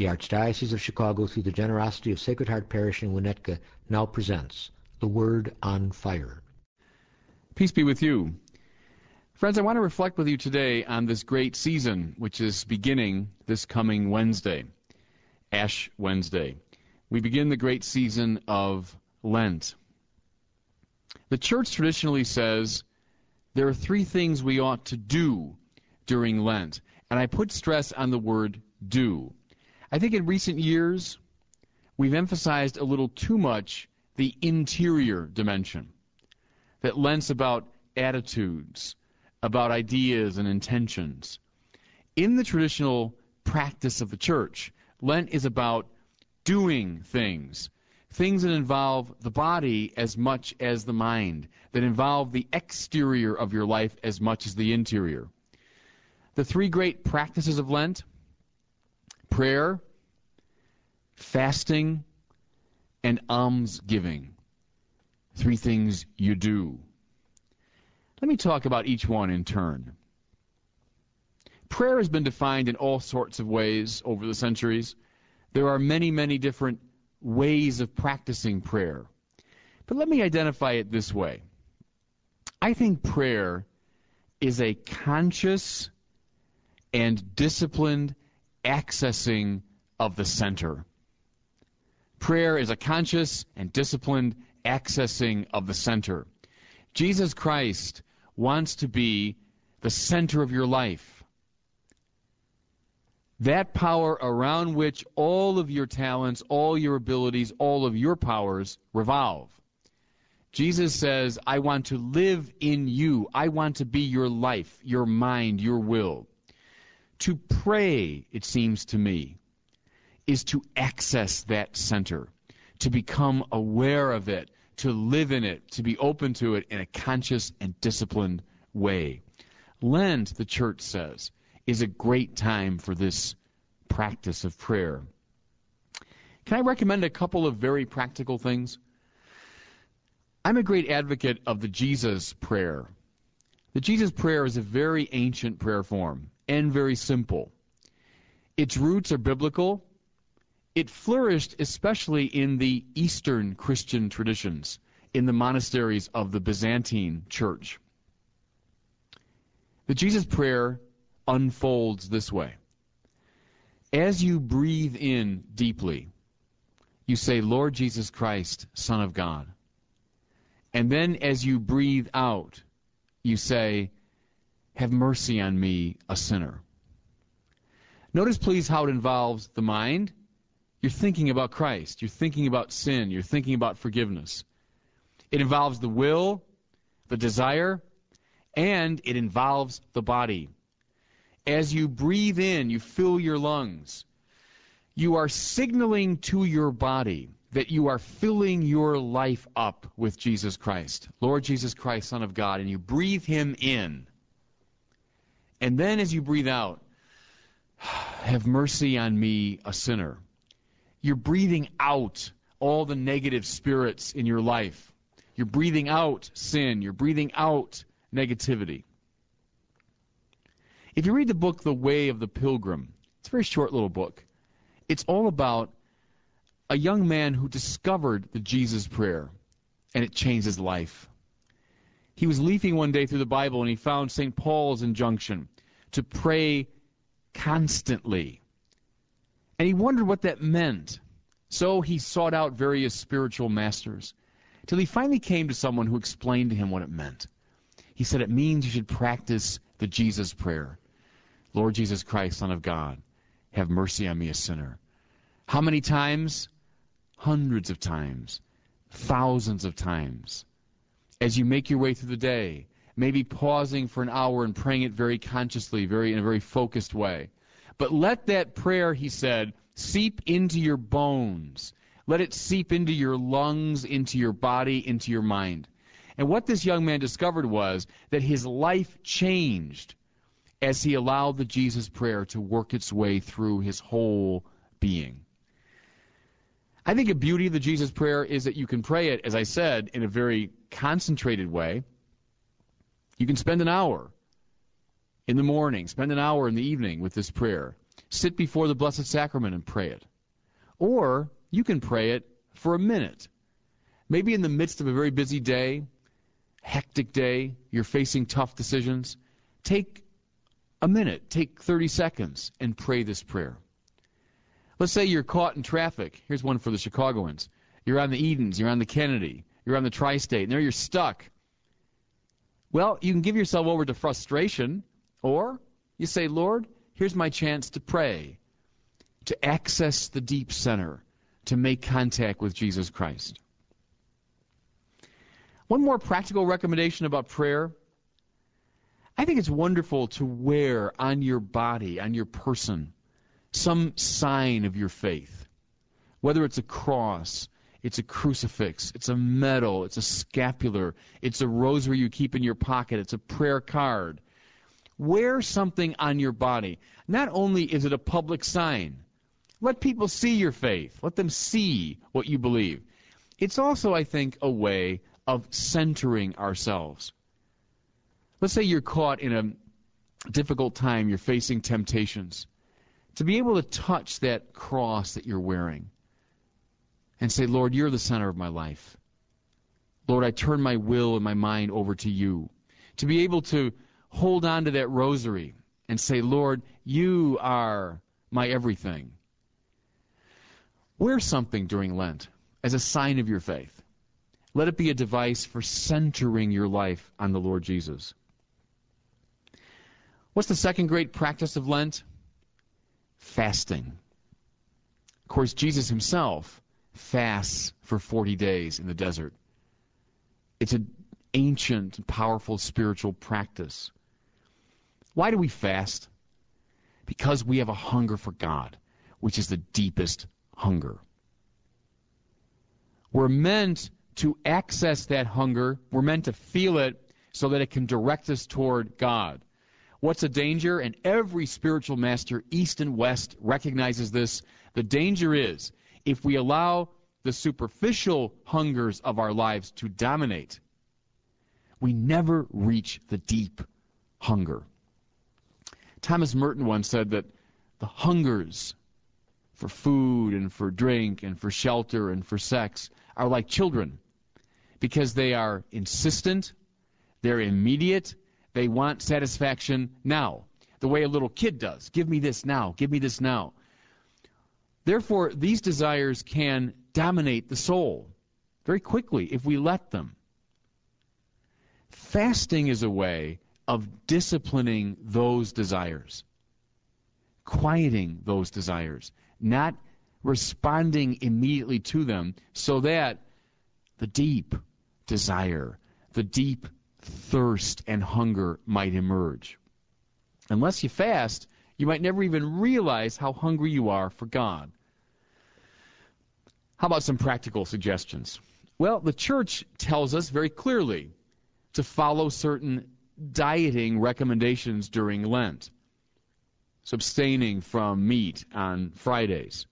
The Archdiocese of Chicago, through the generosity of Sacred Heart Parish in Winnetka, now presents The Word on Fire. Peace be with you. Friends, I want to reflect with you today on this great season, which is beginning this coming Wednesday, Ash Wednesday. We begin the great season of Lent. The church traditionally says there are three things we ought to do during Lent, and I put stress on the word do. I think in recent years, we've emphasized a little too much the interior dimension. That Lent's about attitudes, about ideas and intentions. In the traditional practice of the church, Lent is about doing things, things that involve the body as much as the mind, that involve the exterior of your life as much as the interior. The three great practices of Lent prayer, fasting, and almsgiving. Three things you do. Let me talk about each one in turn. Prayer has been defined in all sorts of ways over the centuries. There are many, many different ways of practicing prayer. But let me identify it this way I think prayer is a conscious and disciplined accessing of the center. Prayer is a conscious and disciplined accessing of the center. Jesus Christ wants to be the center of your life. That power around which all of your talents, all your abilities, all of your powers revolve. Jesus says, I want to live in you. I want to be your life, your mind, your will. To pray, it seems to me, is to access that center, to become aware of it, to live in it, to be open to it in a conscious and disciplined way. Lent, the church says, is a great time for this practice of prayer. Can I recommend a couple of very practical things? I'm a great advocate of the Jesus prayer. The Jesus prayer is a very ancient prayer form and very simple. Its roots are biblical. It flourished especially in the Eastern Christian traditions, in the monasteries of the Byzantine church. The Jesus prayer unfolds this way. As you breathe in deeply, you say, Lord Jesus Christ, Son of God. And then as you breathe out, you say, have mercy on me, a sinner. Notice, please, how it involves the mind. You're thinking about Christ. You're thinking about sin. You're thinking about forgiveness. It involves the will, the desire, and it involves the body. As you breathe in, you fill your lungs. You are signaling to your body that you are filling your life up with Jesus Christ, Lord Jesus Christ, Son of God, and you breathe Him in. And then as you breathe out, have mercy on me, a sinner. You're breathing out all the negative spirits in your life. You're breathing out sin. You're breathing out negativity. If you read the book The Way of the Pilgrim, it's a very short little book. It's all about a young man who discovered the Jesus prayer, and it changed his life. He was leafing one day through the Bible and he found St. Paul's injunction to pray constantly. And he wondered what that meant. So he sought out various spiritual masters till he finally came to someone who explained to him what it meant. He said it means you should practice the Jesus prayer Lord Jesus Christ, Son of God, have mercy on me, a sinner. How many times? Hundreds of times, thousands of times. As you make your way through the day, maybe pausing for an hour and praying it very consciously, very in a very focused way. But let that prayer, he said, seep into your bones. Let it seep into your lungs, into your body, into your mind. And what this young man discovered was that his life changed as he allowed the Jesus prayer to work its way through his whole being. I think a beauty of the Jesus prayer is that you can pray it, as I said, in a very concentrated way. You can spend an hour in the morning, spend an hour in the evening with this prayer. Sit before the Blessed Sacrament and pray it. Or you can pray it for a minute. Maybe in the midst of a very busy day, hectic day, you're facing tough decisions. Take a minute, take 30 seconds, and pray this prayer. Let's say you're caught in traffic. Here's one for the Chicagoans. You're on the Edens, you're on the Kennedy, you're on the Tri State, and there you're stuck. Well, you can give yourself over to frustration, or you say, Lord, here's my chance to pray, to access the deep center, to make contact with Jesus Christ. One more practical recommendation about prayer. I think it's wonderful to wear on your body, on your person, some sign of your faith. Whether it's a cross, it's a crucifix, it's a medal, it's a scapular, it's a rosary you keep in your pocket, it's a prayer card. Wear something on your body. Not only is it a public sign, let people see your faith, let them see what you believe. It's also, I think, a way of centering ourselves. Let's say you're caught in a difficult time, you're facing temptations to be able to touch that cross that you're wearing and say, Lord, you're the center of my life. Lord, I turn my will and my mind over to you. To be able to hold on to that rosary and say, Lord, you are my everything. Wear something during Lent as a sign of your faith. Let it be a device for centering your life on the Lord Jesus. What's the second great practice of Lent? Fasting. Of course, Jesus himself fasts for 40 days in the desert. It's an ancient powerful spiritual practice. Why do we fast? Because we have a hunger for God, which is the deepest hunger. We're meant to access that hunger. We're meant to feel it so that it can direct us toward God. What's a danger? And every spiritual master, east and west, recognizes this. The danger is if we allow the superficial hungers of our lives to dominate, we never reach the deep hunger. Thomas Merton once said that the hungers for food and for drink and for shelter and for sex are like children because they are insistent, they're immediate, they want satisfaction now, the way a little kid does. Give me this now. Give me this now. Therefore, these desires can dominate the soul very quickly if we let them. Fasting is a way of disciplining those desires, quieting those desires, not responding immediately to them, so that the deep desire, the deep thirst and hunger might emerge. Unless you fast, you might never even realize how hungry you are for God. How about some practical suggestions? Well, the church tells us very clearly to follow certain dieting recommendations during Lent. So abstaining from meat on Fridays,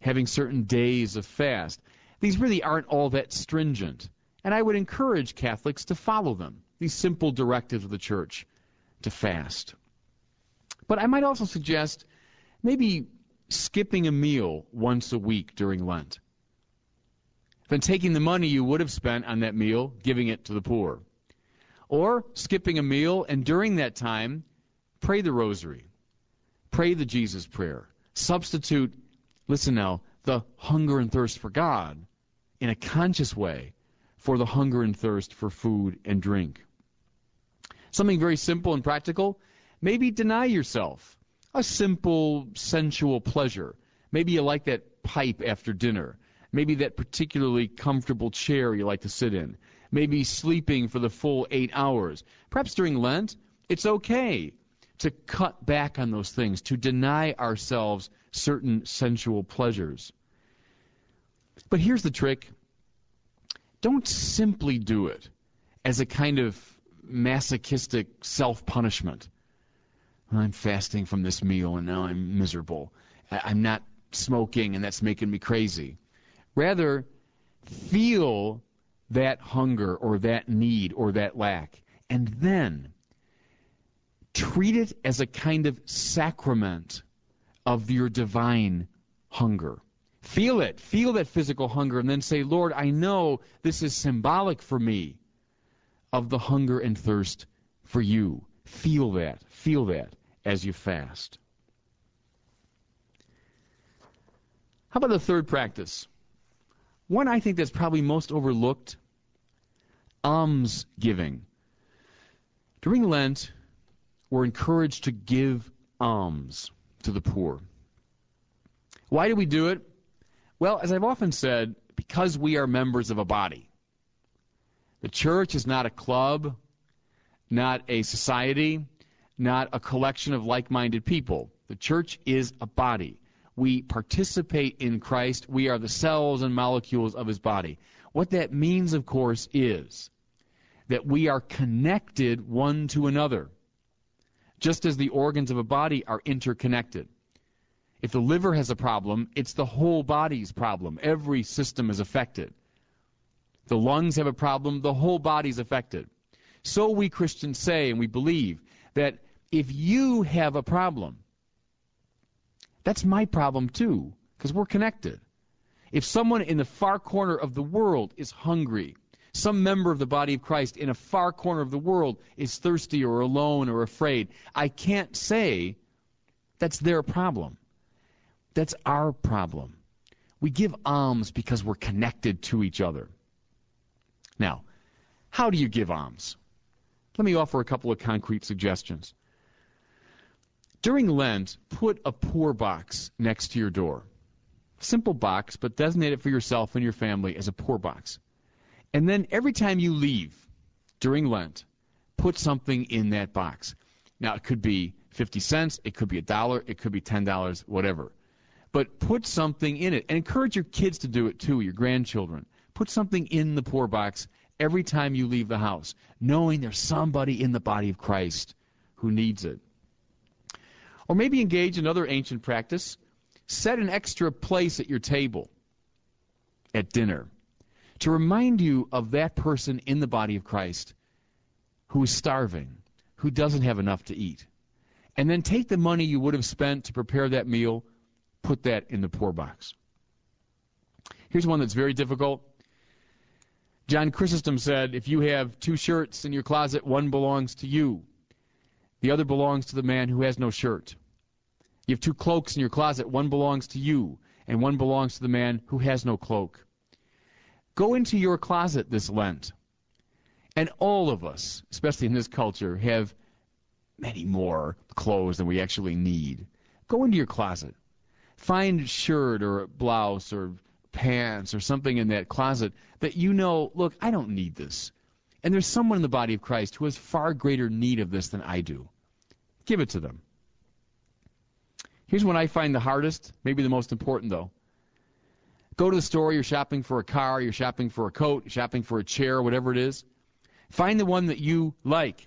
having certain days of fast. These really aren't all that stringent, and I would encourage Catholics to follow them these simple directives of the church to fast. But I might also suggest maybe skipping a meal once a week during Lent. Then taking the money you would have spent on that meal, giving it to the poor. Or skipping a meal and during that time, pray the rosary. Pray the Jesus prayer. Substitute, listen now, the hunger and thirst for God in a conscious way for the hunger and thirst for food and drink. Something very simple and practical. Maybe deny yourself a simple sensual pleasure. Maybe you like that pipe after dinner. Maybe that particularly comfortable chair you like to sit in. Maybe sleeping for the full eight hours. Perhaps during Lent, it's okay to cut back on those things, to deny ourselves certain sensual pleasures. But here's the trick don't simply do it as a kind of masochistic self punishment. I'm fasting from this meal and now I'm miserable. I'm not smoking and that's making me crazy. Rather, feel that hunger or that need or that lack and then treat it as a kind of sacrament of your divine hunger. Feel it. Feel that physical hunger and then say, Lord, I know this is symbolic for me of the hunger and thirst for you. Feel that. Feel that as you fast. How about the third practice? One I think that's probably most overlooked alms giving. During Lent, we're encouraged to give alms to the poor. Why do we do it? Well, as I've often said, because we are members of a body. The church is not a club, not a society, not a collection of like minded people. The church is a body. We participate in Christ. We are the cells and molecules of his body. What that means, of course, is that we are connected one to another, just as the organs of a body are interconnected. If the liver has a problem, it's the whole body's problem. Every system is affected. The lungs have a problem, the whole body's affected. So we Christians say and we believe that if you have a problem, that's my problem too, because we're connected. If someone in the far corner of the world is hungry, some member of the body of Christ in a far corner of the world is thirsty or alone or afraid, I can't say that's their problem. That's our problem. We give alms because we're connected to each other. Now, how do you give alms? Let me offer a couple of concrete suggestions. During Lent, put a poor box next to your door. Simple box, but designate it for yourself and your family as a poor box. And then every time you leave during Lent, put something in that box. Now, it could be 50 cents, it could be a dollar, it could be $10, whatever but put something in it. And encourage your kids to do it too, your grandchildren. Put something in the poor box every time you leave the house, knowing there's somebody in the body of Christ who needs it. Or maybe engage another ancient practice. Set an extra place at your table at dinner to remind you of that person in the body of Christ who is starving, who doesn't have enough to eat. And then take the money you would have spent to prepare that meal put that in the poor box. Here's one that's very difficult. John Chrysostom said, if you have two shirts in your closet, one belongs to you. The other belongs to the man who has no shirt. You have two cloaks in your closet, one belongs to you, and one belongs to the man who has no cloak. Go into your closet this Lent. And all of us, especially in this culture, have many more clothes than we actually need. Go into your closet find a shirt or a blouse or pants or something in that closet that you know, look, I don't need this. And there's someone in the body of Christ who has far greater need of this than I do. Give it to them. Here's one I find the hardest, maybe the most important though. Go to the store, you're shopping for a car, you're shopping for a coat, shopping for a chair, whatever it is. Find the one that you like,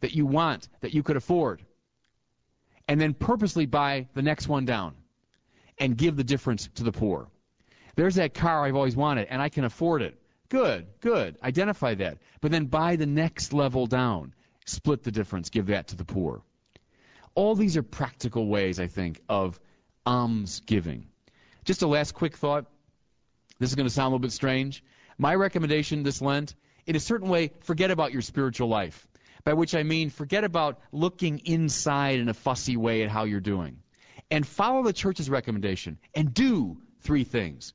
that you want, that you could afford. And then purposely buy the next one down and give the difference to the poor. There's that car I've always wanted, and I can afford it. Good, good. Identify that. But then buy the next level down. Split the difference. Give that to the poor. All these are practical ways, I think, of alms giving. Just a last quick thought. This is going to sound a little bit strange. My recommendation this Lent, in a certain way, forget about your spiritual life. By which I mean, forget about looking inside in a fussy way at how you're doing and follow the church's recommendation and do three things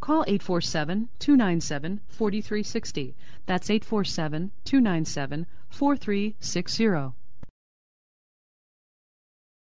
call 847 297 4360. That's 847 297 4360.